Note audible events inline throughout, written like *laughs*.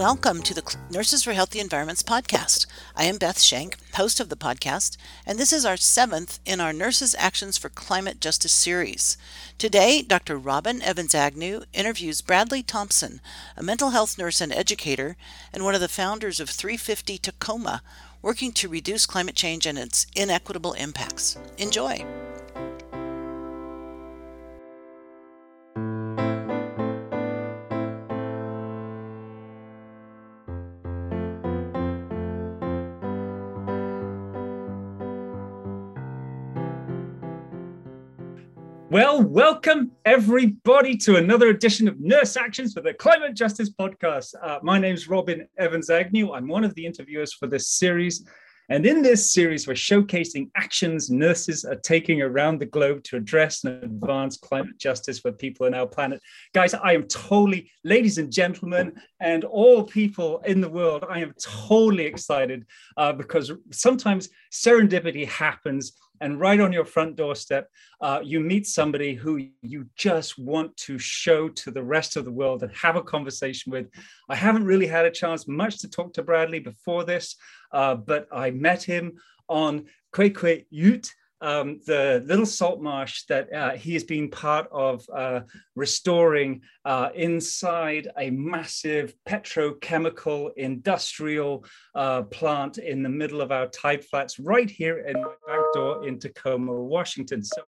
Welcome to the Nurses for Healthy Environments podcast. I am Beth Schenk, host of the podcast, and this is our seventh in our Nurses Actions for Climate Justice series. Today, Dr. Robin Evans Agnew interviews Bradley Thompson, a mental health nurse and educator, and one of the founders of 350 Tacoma, working to reduce climate change and its inequitable impacts. Enjoy. Well, welcome everybody to another edition of Nurse Actions for the Climate Justice Podcast. Uh, my name is Robin Evans Agnew. I'm one of the interviewers for this series. And in this series, we're showcasing actions nurses are taking around the globe to address and advance climate justice for people on our planet. Guys, I am totally, ladies and gentlemen, and all people in the world, I am totally excited uh, because sometimes serendipity happens and right on your front doorstep, uh, you meet somebody who you just want to show to the rest of the world and have a conversation with. I haven't really had a chance much to talk to Bradley before this, uh, but I met him on Queque Ute um, the little salt marsh that uh, he has been part of uh, restoring uh, inside a massive petrochemical industrial uh, plant in the middle of our tide flats right here in my back door in Tacoma, Washington. So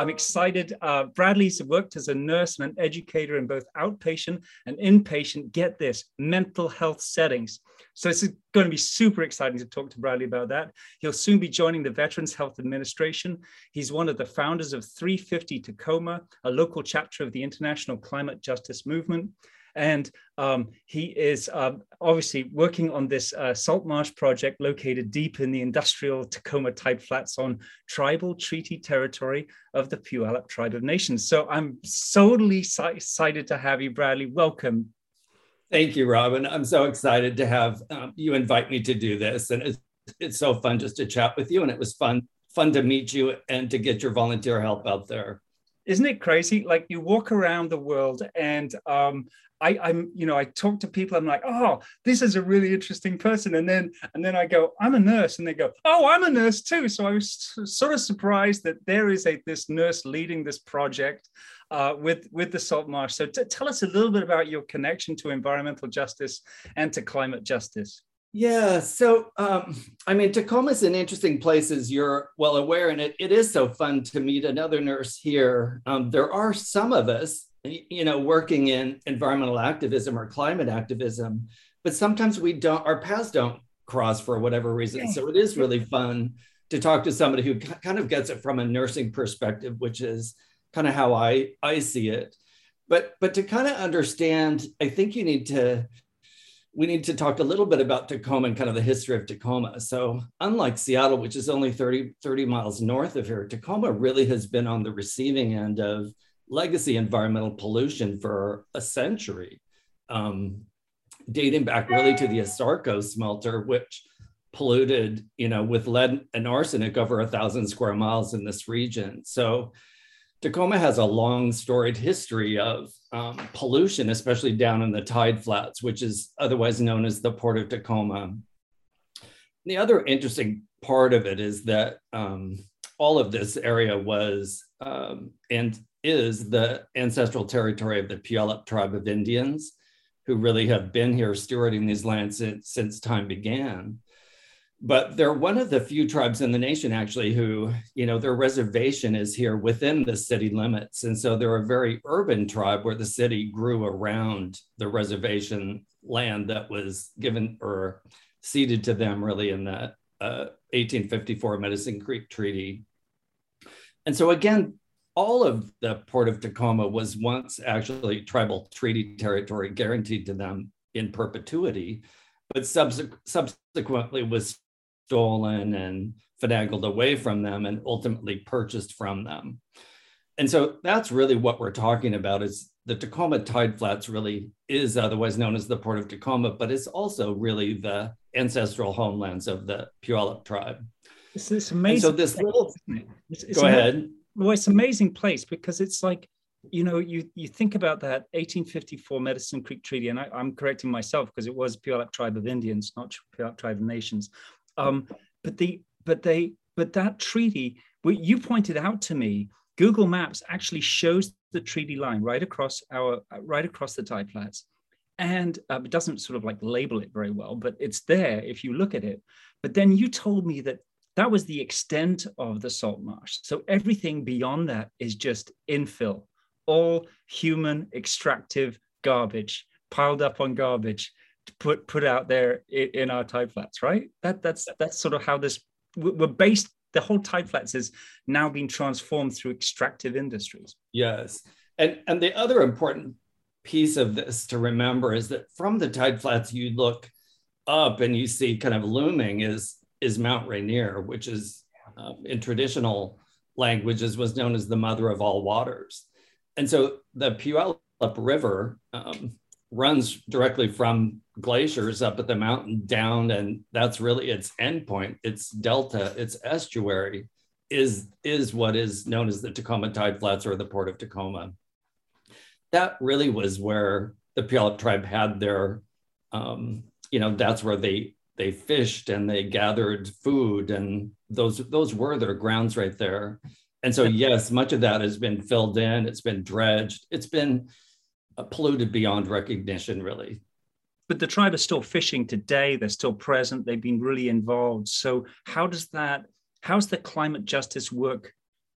I'm excited. Uh, Bradley's worked as a nurse and an educator in both outpatient and inpatient, get this, mental health settings. So it's going to be super exciting to talk to Bradley about that. He'll soon be joining the Veterans Health Administration. He's one of the founders of 350 Tacoma, a local chapter of the International Climate Justice Movement. And um, he is uh, obviously working on this uh, salt marsh project located deep in the industrial Tacoma Tide Flats on tribal treaty territory of the Puyallup Tribe of Nations. So I'm totally excited to have you, Bradley. Welcome. Thank you, Robin. I'm so excited to have um, you invite me to do this. And it's, it's so fun just to chat with you. And it was fun, fun to meet you and to get your volunteer help out there isn't it crazy? Like you walk around the world and um, I, I'm, you know, I talk to people. I'm like, oh, this is a really interesting person, and then, and then I go, I'm a nurse, and they go, oh, I'm a nurse too. So I was sort of surprised that there is a this nurse leading this project uh, with with the salt marsh. So tell us a little bit about your connection to environmental justice and to climate justice. Yeah, so um, I mean, Tacoma is an interesting place, as you're well aware, and it, it is so fun to meet another nurse here. Um, there are some of us you know, working in environmental activism or climate activism, but sometimes we don't, our paths don't cross for whatever reason. So it is really fun to talk to somebody who kind of gets it from a nursing perspective, which is kind of how I, I see it. But, but to kind of understand, I think you need to, we need to talk a little bit about Tacoma and kind of the history of Tacoma. So unlike Seattle, which is only 30, 30 miles north of here, Tacoma really has been on the receiving end of legacy environmental pollution for a century, um, dating back really to the ASARCO smelter, which polluted, you know, with lead and arsenic over a thousand square miles in this region. So Tacoma has a long storied history of um, pollution, especially down in the tide flats, which is otherwise known as the Port of Tacoma. The other interesting part of it is that um, all of this area was um, and is the ancestral territory of the Puyallup tribe of Indians, who really have been here stewarding these lands since, since time began. But they're one of the few tribes in the nation, actually, who, you know, their reservation is here within the city limits. And so they're a very urban tribe where the city grew around the reservation land that was given or ceded to them really in the uh, 1854 Medicine Creek Treaty. And so again, all of the Port of Tacoma was once actually tribal treaty territory guaranteed to them in perpetuity, but subsequently was stolen and finagled away from them and ultimately purchased from them. And so that's really what we're talking about is the Tacoma Tide Flats really is otherwise known as the Port of Tacoma, but it's also really the ancestral homelands of the Puyallup tribe. It's, it's amazing. And so this little, it's, it's go ahead well, it's an amazing place because it's like you know, you you think about that 1854 Medicine Creek Treaty, and I, am correcting myself because it was Puyallup Tribe of Indians, not Puyallup Tribe of Nations. Um, but the but they but that treaty, you pointed out to me, Google Maps actually shows the treaty line right across our right across the tide flats, and uh, it doesn't sort of like label it very well, but it's there if you look at it. But then you told me that that was the extent of the salt marsh. So everything beyond that is just infill, all human extractive garbage piled up on garbage put put out there in, in our tide flats, right? That that's that's sort of how this we're based. The whole tide flats is now being transformed through extractive industries. Yes, and and the other important piece of this to remember is that from the tide flats you look up and you see kind of looming is is Mount Rainier, which is um, in traditional languages was known as the mother of all waters. And so the Puyallup River um, runs directly from glaciers up at the mountain down, and that's really its endpoint. Its delta, its estuary is, is what is known as the Tacoma Tide Flats or the Port of Tacoma. That really was where the Puyallup tribe had their, um, you know, that's where they they fished and they gathered food and those those were their grounds right there and so yes much of that has been filled in it's been dredged it's been uh, polluted beyond recognition really but the tribe is still fishing today. They're still present. They've been really involved. So how does that how's the climate justice work?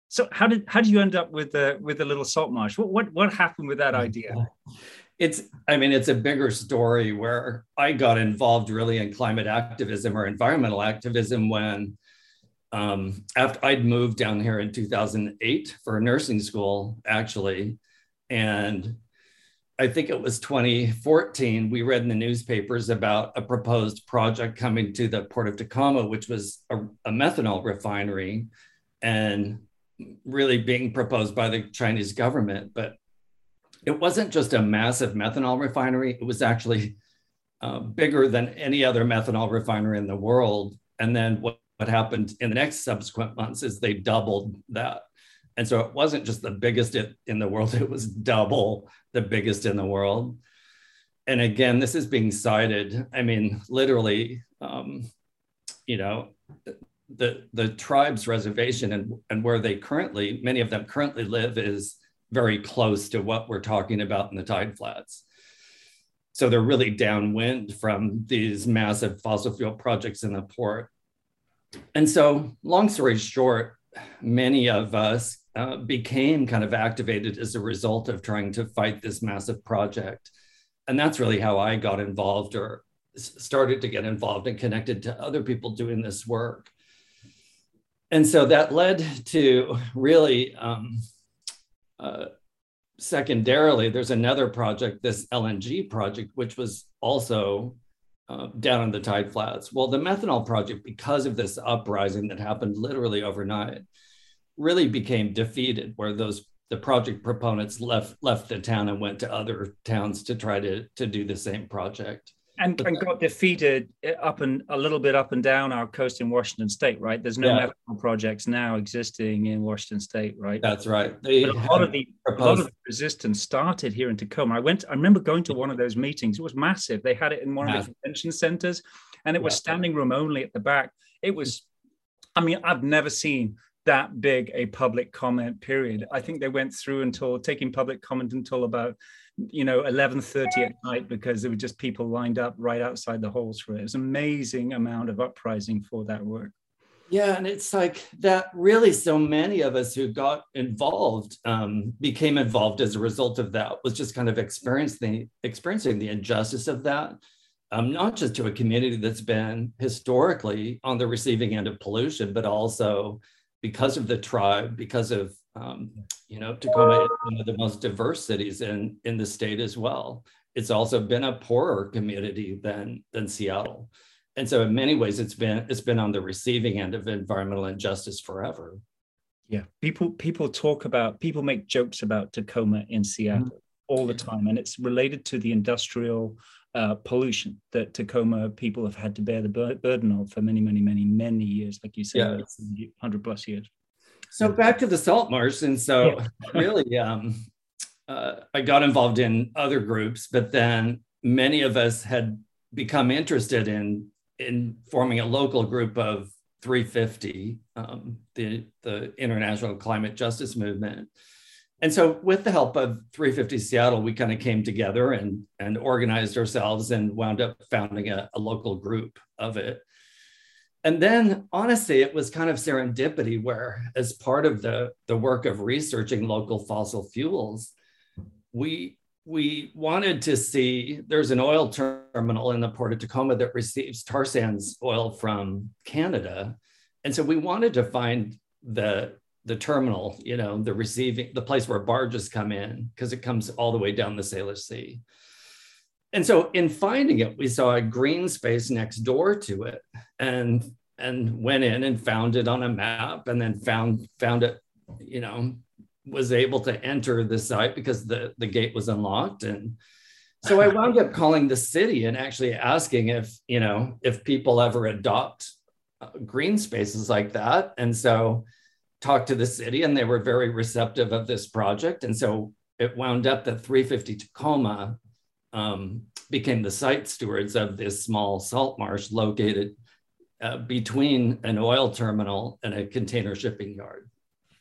So how did how did you end up with the with the little salt marsh? What what, what happened with that idea? *laughs* It's i mean it's a bigger story where i got involved really in climate activism or environmental activism when um, after i'd moved down here in 2008 for nursing school actually. And i think it was 2014 we read in the newspapers about a proposed project coming to the port of tacoma which was a, a methanol refinery and really being proposed by the chinese government but it wasn't just a massive methanol refinery, it was actually uh, bigger than any other methanol refinery in the world. And then what, what happened in the next subsequent months is they doubled that. And so it wasn't just the biggest in the world, *laughs* it was double the biggest in the world. And again, this is being cited. I mean, literally, um, you know, the the tribe's reservation and, and where they currently, many of them currently live is very close to what we're talking about in the tide flats. So they're really downwind from these massive fossil fuel projects in the port. And so, long story short, many of us uh, became kind of activated as a result of trying to fight this massive project. And that's really how I got involved or started to get involved and connected to other people doing this work. And so that led to really um, uh, secondarily, there's another project, this LNG project, which was also uh, down in the tide flats. Well, the methanol project, because of this uprising that happened literally overnight, really became defeated, where those the project proponents left left the town and went to other towns to try to to do the same project and, and got defeated eh, up and a little bit up and down our coast in Washington State, right? There's no yeah. methanol projects now existing in Washington State, right? That's right. a lot of the a lot of the resistance started here in Tacoma. I went. I remember going to one of those meetings. It was massive. They had it in one of the convention centers, and it was standing room only at the back. It was. I mean, I've never seen that big a public comment period. I think they went through until taking public comment until about you know 11:30 at night because there were just people lined up right outside the halls for it. It was an amazing amount of uprising for that work. Yeah, and it's like that. Really, so many of us who got involved um, became involved as a result of that. Was just kind of experiencing experiencing the injustice of that. Um, not just to a community that's been historically on the receiving end of pollution, but also because of the tribe, because of um, you know, Tacoma is one of the most diverse cities in, in the state as well. It's also been a poorer community than, than Seattle. And so in many ways, it's been it's been on the receiving end of environmental injustice forever. Yeah, people people talk about people make jokes about Tacoma in Seattle mm-hmm. all the time, and it's related to the industrial uh, pollution that Tacoma people have had to bear the bur- burden of for many, many, many, many years, like you said, yeah. 100 plus years. So back to the salt marsh. And so yeah. *laughs* really, um, uh, I got involved in other groups, but then many of us had become interested in in forming a local group of 350, um, the the International Climate Justice Movement. And so, with the help of 350 Seattle, we kind of came together and and organized ourselves and wound up founding a, a local group of it and then honestly it was kind of serendipity where as part of the the work of researching local fossil fuels we we wanted to see there's an oil terminal in the port of tacoma that receives tar sands oil from canada. And so we wanted to find the the terminal you know the receiving the place where barges come in because it comes all the way down the Salish Sea and so in finding it we saw a green space next door to it and and went in and found it on a map and then found found it you know was able to enter the site because the the gate was unlocked. And so i wound up calling the city and actually asking if you know if people ever adopt uh, green spaces like that. And so talked to the city and they were very receptive of this project. And so it wound up that 350 tacoma um, became the site stewards of this small salt marsh located uh, between an oil terminal and a container shipping yard.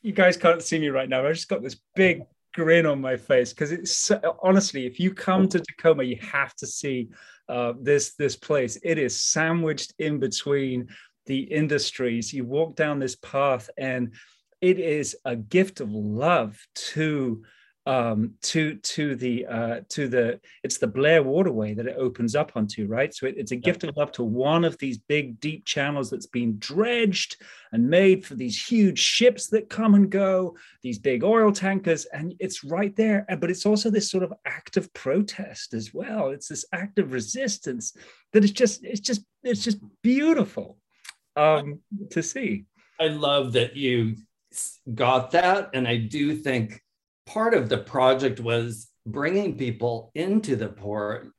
You guys can't see me right now. I just got this big grin on my face because it's honestly, if you come to Tacoma, you have to see uh, this this place. It is sandwiched in between the industries. You walk down this path, and it is a gift of love to um, to to the uh, to the it's the Blair waterway that it opens up onto, right? So it, it's a gift of love to one of these big deep channels that's been dredged and made for these huge ships that come and go, these big oil tankers, and it's right there. But it's also this sort of act of protest as well. It's this act of resistance that is just it's just it's just beautiful um, to see. I love that you got that, and I do think part of the project was bringing people into the port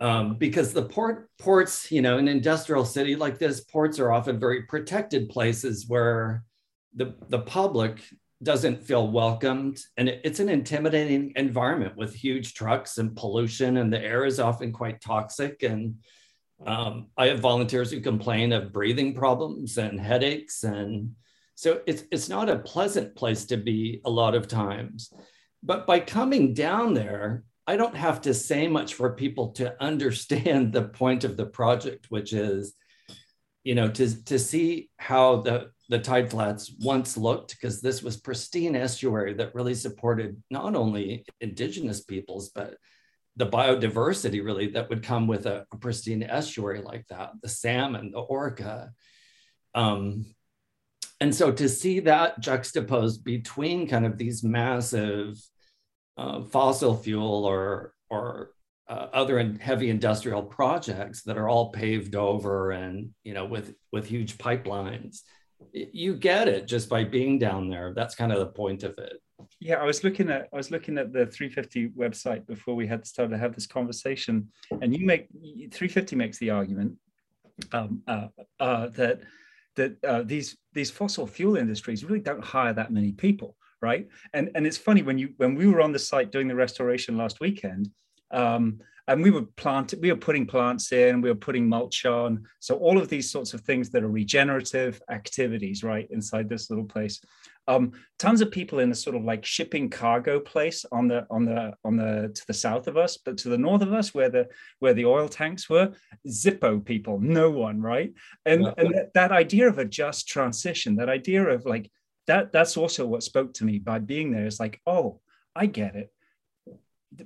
um, because the port ports, you know, an industrial city like this, ports are often very protected places where the the public doesn't feel welcomed, and it, it's an intimidating environment with huge trucks and pollution, and the air is often quite toxic. And um, I have volunteers who complain of breathing problems and headaches and so it's, it's not a pleasant place to be a lot of times. But by coming down there, I don't have to say much for people to understand the point of the project, which is, you know, to, to see how the, the tide flats once looked, because this was pristine estuary that really supported not only indigenous peoples, but the biodiversity really that would come with a, a pristine estuary like that, the salmon, the orca. Um, and so to see that juxtaposed between kind of these massive uh, fossil fuel or or uh, other and heavy industrial projects that are all paved over and you know with with huge pipelines you get it just by being down there. That's kind of the point of it. Yeah i was looking at i was looking at the 350 website before we had started to have this conversation and you make 350 makes the argument um, uh, uh, that that uh, these these fossil fuel industries really don't hire that many people, right? And and it's funny when you when we were on the site doing the restoration last weekend, um, and we were planting, we were putting plants in, we were putting mulch on, so all of these sorts of things that are regenerative activities, right, inside this little place um, tons of people in a sort of like shipping cargo place on the on the on the to the south of us, but to the north of us, where the where the oil tanks were, Zippo people, no one, right? And yeah. and that, that idea of a just transition, that idea of like that, that's also what spoke to me by being there. Is like, oh, I get it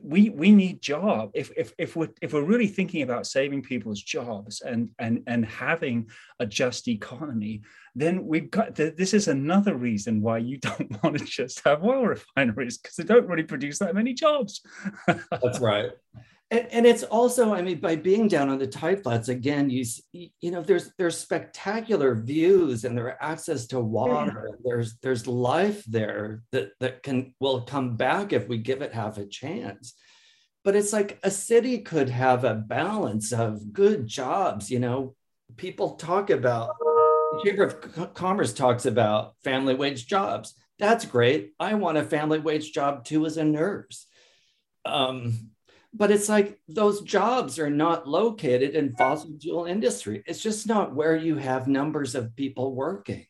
we we need job. If if if we're if we're really thinking about saving people's jobs and and and having a just economy then we've got this is another reason why you *laughs* don't want to just have oil refineries because they don't really produce that many jobs. *laughs* That's right and, and, it's also i mean by being down on the tide flats again you you know there's there's spectacular views and there are access to water yeah. there's there's life there that that can will come back if we give it half a chance but it's like a city could have a balance of good jobs you know people talk about the chamber of commerce talks about family wage jobs that's great. I want a family wage job too as a nurse. Um, but it's like those jobs are not located in fossil fuel industry. It's just not where you have numbers of people working.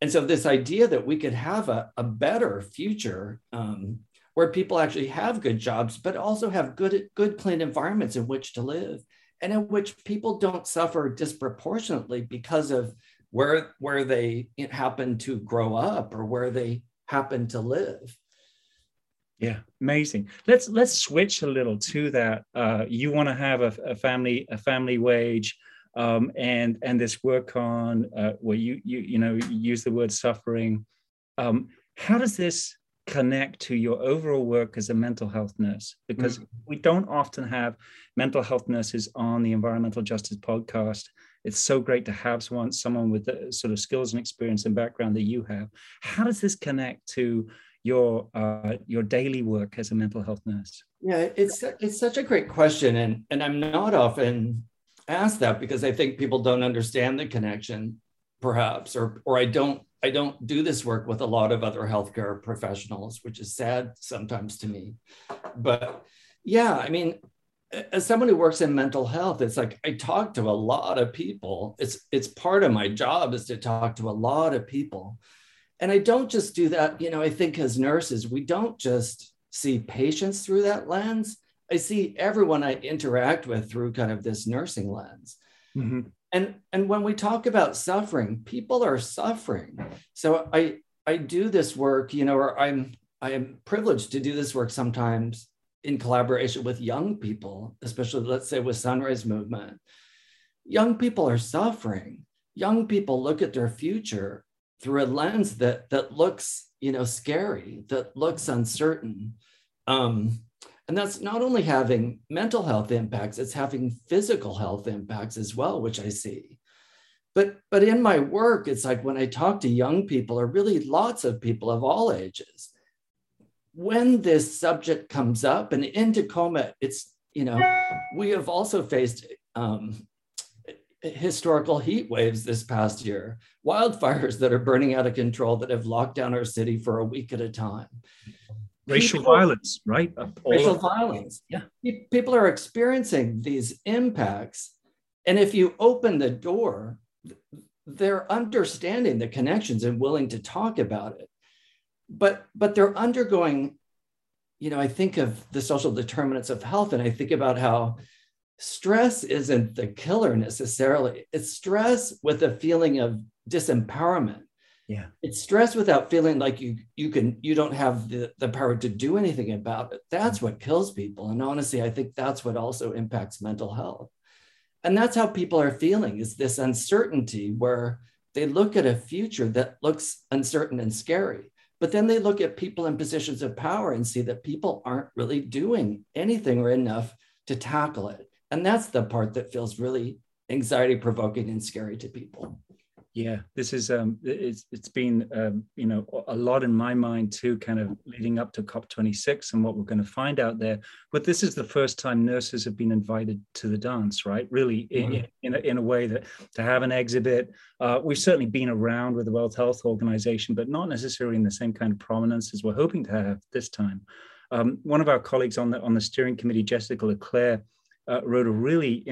And so this idea that we could have a, a better future um, where people actually have good jobs, but also have good, good clean environments in which to live and in which people don't suffer disproportionately because of where, where they happen to grow up or where they happen to live. Yeah, amazing. Let's let's switch a little to that. Uh, you want to have a, a, family a family wage, um, and and this work on uh, where you you you know use the word suffering. Um, how does this connect to your overall work as a mental health nurse? Because mm-hmm. we don't often have mental health nurses on the Environmental Justice podcast. It's so great to have someone someone with the sort of skills and experience and background that you have. How does this connect to your uh, your daily work as a mental health nurse? Yeah, it's it's such a great question, and and I'm not often asked that because I think people don't understand the connection, perhaps, or or I don't I don't do this work with a lot of other healthcare professionals, which is sad sometimes to me. But yeah, I mean, as someone who works in mental health, it's like I talk to a lot of people. It's it's part of my job is to talk to a lot of people and I don't just do that, you know, I think as nurses, we don't just see patients through that lens. I see everyone I interact with through kind of this nursing lens. Mm-hmm. And, and when we talk about suffering, people are suffering. So I, I do this work, you know, or I'm, I am privileged to do this work sometimes in collaboration with young people, especially let's say with Sunrise Movement. Young people are suffering. Young people look at their future through a lens that that looks you know scary that looks uncertain. Um, and that's not only having mental health impacts it's having physical health impacts as well which i see. But but in my work it's like when i talk to young people or really lots of people of all ages when this subject comes up and in tacoma it's you know we have also faced um, historical heat waves this past year, wildfires that are burning out of control that have locked down our city for a week at a time. Racial people, violence, right? Racial violence. Yeah. People are experiencing these impacts. And if you open the door, they're understanding the connections and willing to talk about it. But but they're undergoing, you know, I think of the social determinants of health, and I think about how stress isn't the killer necessarily. It's stress with a feeling of disempowerment. Yeah. It's stress without feeling like you you can you don't have the, the power to do anything about it. That's mm-hmm. what kills people. And honestly, I think that's what also impacts mental health. And that's how people are feeling is this uncertainty where they look at a future that looks uncertain and scary. But then they look at people in positions of power and see that people aren't really doing anything or enough to tackle it. And that's the part that feels really anxiety provoking and scary to people. Yeah, this is um, it's it's been um, you know a lot in my mind too, kind of leading up to COP26 and what we're going to find out there. But this is the first time nurses have been invited to the dance, right? Really, mm-hmm. in, in, a, in a way that to have an exhibit. Uh, we've certainly been around with the World Health Organization, but not necessarily in the same kind of prominence as we're hoping to have this time. Um, one of our colleagues on the on the steering committee, Jessica LeClair, uh, wrote a really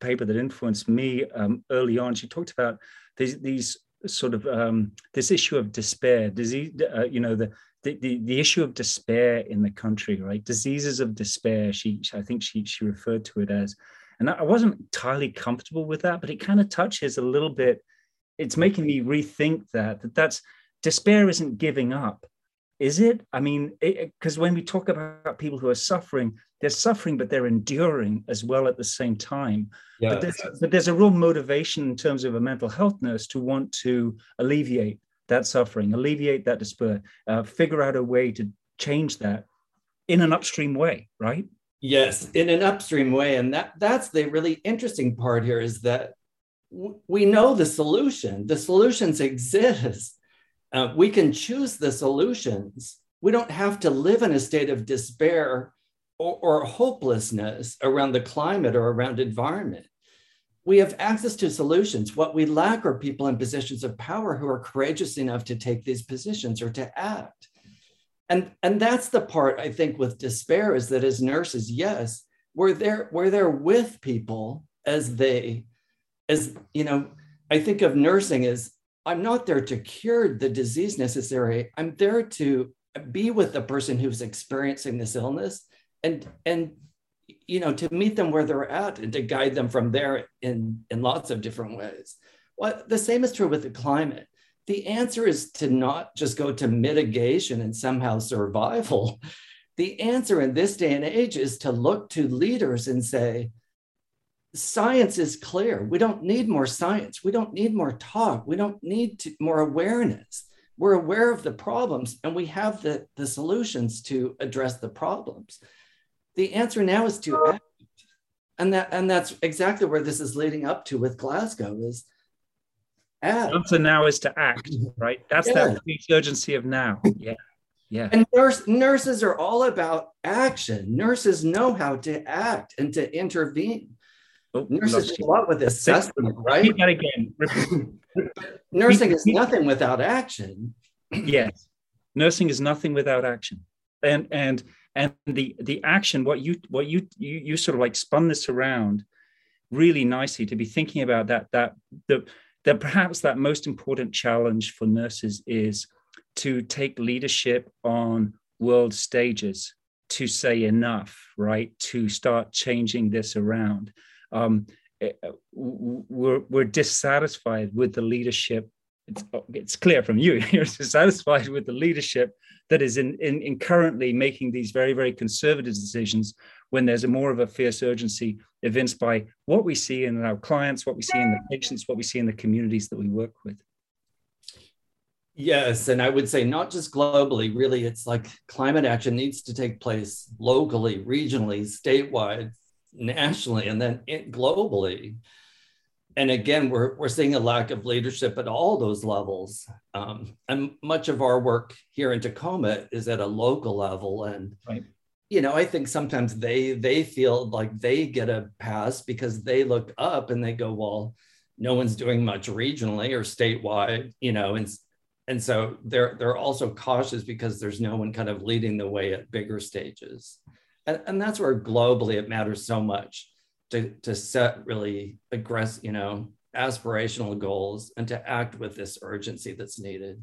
paper that influenced me um, early on. She talked about these, these sort of um, this issue of despair, disease, uh, you know, the, the, the, the, issue of despair in the country, right? Diseases of despair. She, I think she, she referred to it as, and I wasn't entirely comfortable with that, but it kind of touches a little bit. It's making me rethink that, that that's despair isn't giving up is it i mean because when we talk about people who are suffering they're suffering but they're enduring as well at the same time. Yeah, but, there's, but there's a real motivation in terms of a mental health nurse to want to alleviate that suffering alleviate that despair uh, figure out a way to change that in an upstream way right? Yes in an upstream way. And that that's the really interesting part here is that w- we know the solution. The solutions exist. Uh, we can choose the solutions. We don't have to live in a state of despair or, or hopelessness around the climate or around environment. we have access to solutions. What we lack are people in positions of power who are courageous enough to take these positions or to act. And, and that's the part I think with despair is that as nurses, yes, we're there, we're there with people as they, as you know, I think of nursing as I'm not there to cure the disease necessary. I'm there to be with the person who's experiencing this illness and and you know to meet them where they're at and to guide them from there in in lots of different ways. Well the same is true with the climate. The answer is to not just go to mitigation and somehow survival. *laughs* The answer in this day and age is to look to leaders and say science is clear. We don't need more science. We don't need more talk. We don't need to, more awareness. We're aware of the problems and we have the, the solutions to address the problems the answer now is to act. And that and that's exactly where this is leading up to with Glasgow is act. The answer now is to act, right? That's yeah. that urgency of now. Yeah. Yeah. And nurse, nurses are all about action. Nurses know how to act and to intervene. Oh, nurses do a lot with assessment, right? Repeat that again. *laughs* Nursing is nothing without action. yes. Nursing is nothing without action. And and and the the action what you what you you, you sort of like spun this around really nicely to be thinking about that that the that perhaps that most important challenge for nurses is to take leadership on world stages to say enough right to start changing this around. Um, eh, we're, we're dissatisfied with the leadership. It's, it's clear from you. *laughs* You're dissatisfied with the leadership that is in, in, in, currently making these very, very conservative decisions when there's a more of a fierce urgency evinced by what we see in our clients, what we see in the patients, what we see in the communities that we work with. Yes, and I would say not just globally, really, it's like climate action needs to take place locally, regionally, statewide, nationally, and then globally and again, we're, we're seeing a lack of leadership at all those levels. Um, and much of our work here in Tacoma is at a local level. And, right. you know, I think sometimes they, they feel like they get a pass because they look up and they go, well, no one's doing much regionally or statewide, you know, and, and so they're, they're also cautious because there's no one kind of leading the way at bigger stages. And, and that's where globally it matters so much to, to set really aggressive, you know, aspirational goals and to act with this urgency that's needed.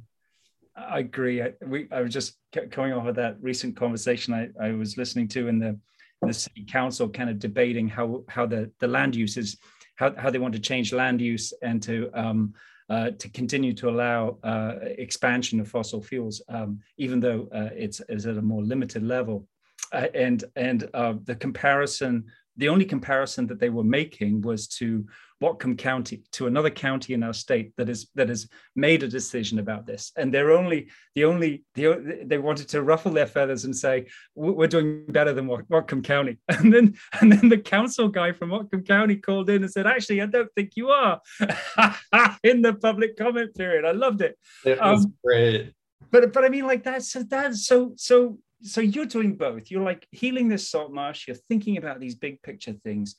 I agree. I, we, I was just coming off of that recent conversation I, I was listening to in the, in the city council, kind of debating how how the, the land use is, how, how they want to change land use and to um, uh, to continue to allow uh, expansion of fossil fuels, um, even though uh, it's, it's at a more limited level. Uh, and and uh, the comparison the only comparison that they were making was to Whatcom County, to another county in our state that is that has made a decision about this, and they're only the only the, they wanted to ruffle their feathers and say we're doing better than Whatcom County, *laughs* and then and then the council guy from Whatcom County called in and said, actually, I don't think you are, *laughs* in the public comment period. I loved it. It was um, great. But but I mean, like that's that's so so so you're doing both. You're like healing this salt marsh. You're thinking about these big picture things.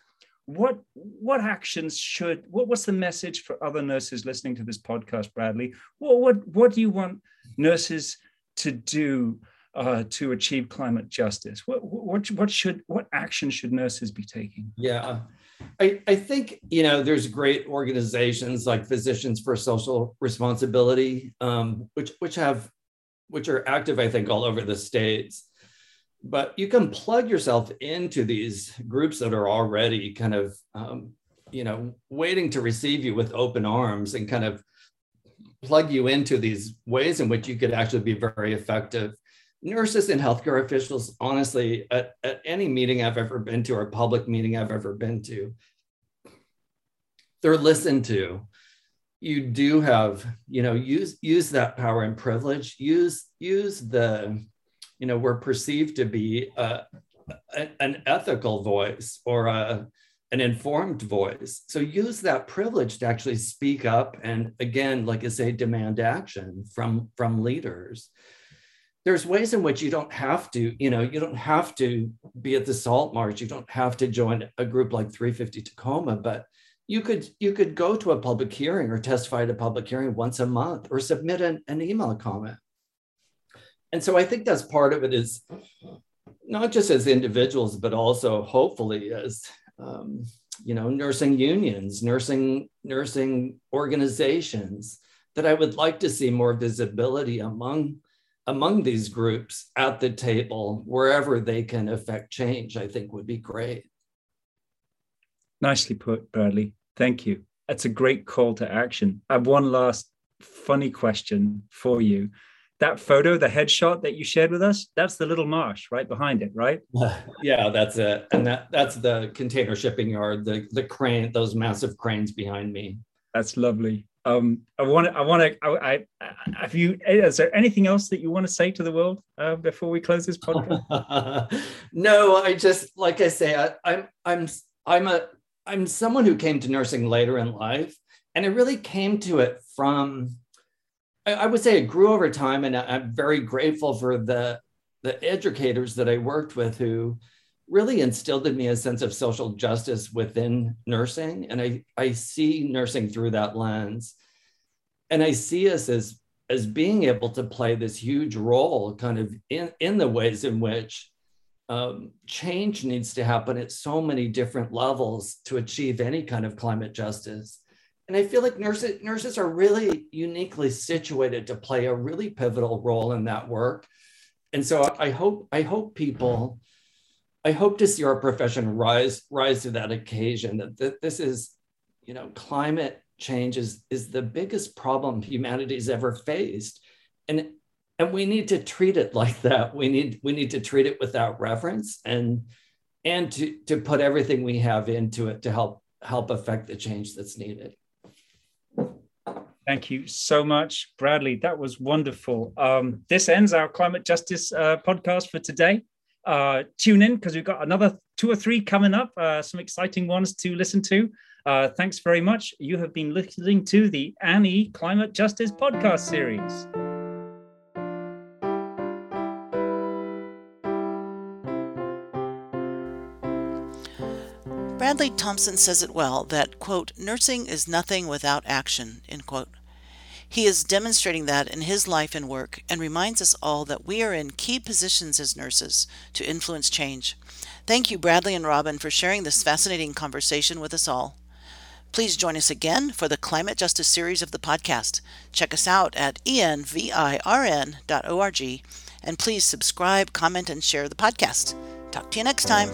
What what actions should what, what's the message for other nurses listening to this podcast bradley? What what, what do you want nurses to do uh, to achieve climate justice? What, what what should what action should nurses be taking? Yeah I, I think you know there's great organizations like physicians for social responsibility um, which which have which are active, I think, all over the states. But you can plug yourself into these groups that are already kind of, um, you know, waiting to receive you with open arms and kind of plug you into these ways in which you could actually be very effective. Nurses and healthcare officials, honestly, at, at any meeting I've ever been to or public meeting I've ever been to, they're listened to you do have you know use use that power and privilege. Use use the you know we're perceived to be a, a, an ethical voice or a, an informed voice. So use that privilege to actually speak up and again like i say demand action from from leaders. There's ways in which you don't have to you know you don't have to be at the salt march you don't have to join a group like 350 tacoma but you could you could go to a public hearing or testify at a public hearing once a month or submit an, an email comment. And so i think that's part of it is not just as individuals but also hopefully as um, you know nursing unions nursing nursing organizations that i would like to see more visibility among among these groups at the table wherever they can affect change i think would be great Nicely put, Bradley. Thank you. That's a great call to action. I have one last funny question for you. That photo, the headshot that you shared with us, that's the little marsh right behind it, right? *laughs* Yeah, that's it. And that that's the container shipping yard, the the crane, those massive cranes behind me. That's lovely. Um, I want to. I want to. I, I, Have you? Is there anything else that you want to say to the world uh, before we close this podcast? *laughs* no, I just like I say, I, I'm I'm I'm a I'm someone who came to nursing later in life, and I really came to it from, I would say it grew over time, and I'm very grateful for the the educators that I worked with who really instilled in me a sense of social justice within nursing, and I I see nursing through that lens, and I see us as as being able to play this huge role, kind of in in the ways in which um, change needs to happen at so many different levels to achieve any kind of climate justice. And I feel like nurses, nurses are really uniquely situated to play a really pivotal role in that work. And so I hope I hope people, I hope to see our profession rise rise to that occasion. That, that this is, you know, climate change is, is the biggest problem humanity's ever faced. And and we need to treat it like that. We need we need to treat it without reverence and and to to put everything we have into it to help help affect the change that's needed. Thank you so much bradley. That was wonderful. Um, this ends our climate justice uh, podcast for today. Uh, tune in because we've got another two or three coming up uh, some exciting ones to listen to. Uh, thanks very much. You have been listening to the ANHE climate justice podcast series Bradley Thompson says it well that, quote, nursing is nothing without action, end quote. He is demonstrating that in his life and work and reminds us all that we are in key positions as nurses to influence change. Thank you, Bradley and Robin, for sharing this fascinating conversation with us all. Please join us again for the Climate Justice series of the podcast. Check us out at envirn.org and please subscribe, comment, and share the podcast. Talk to you next time.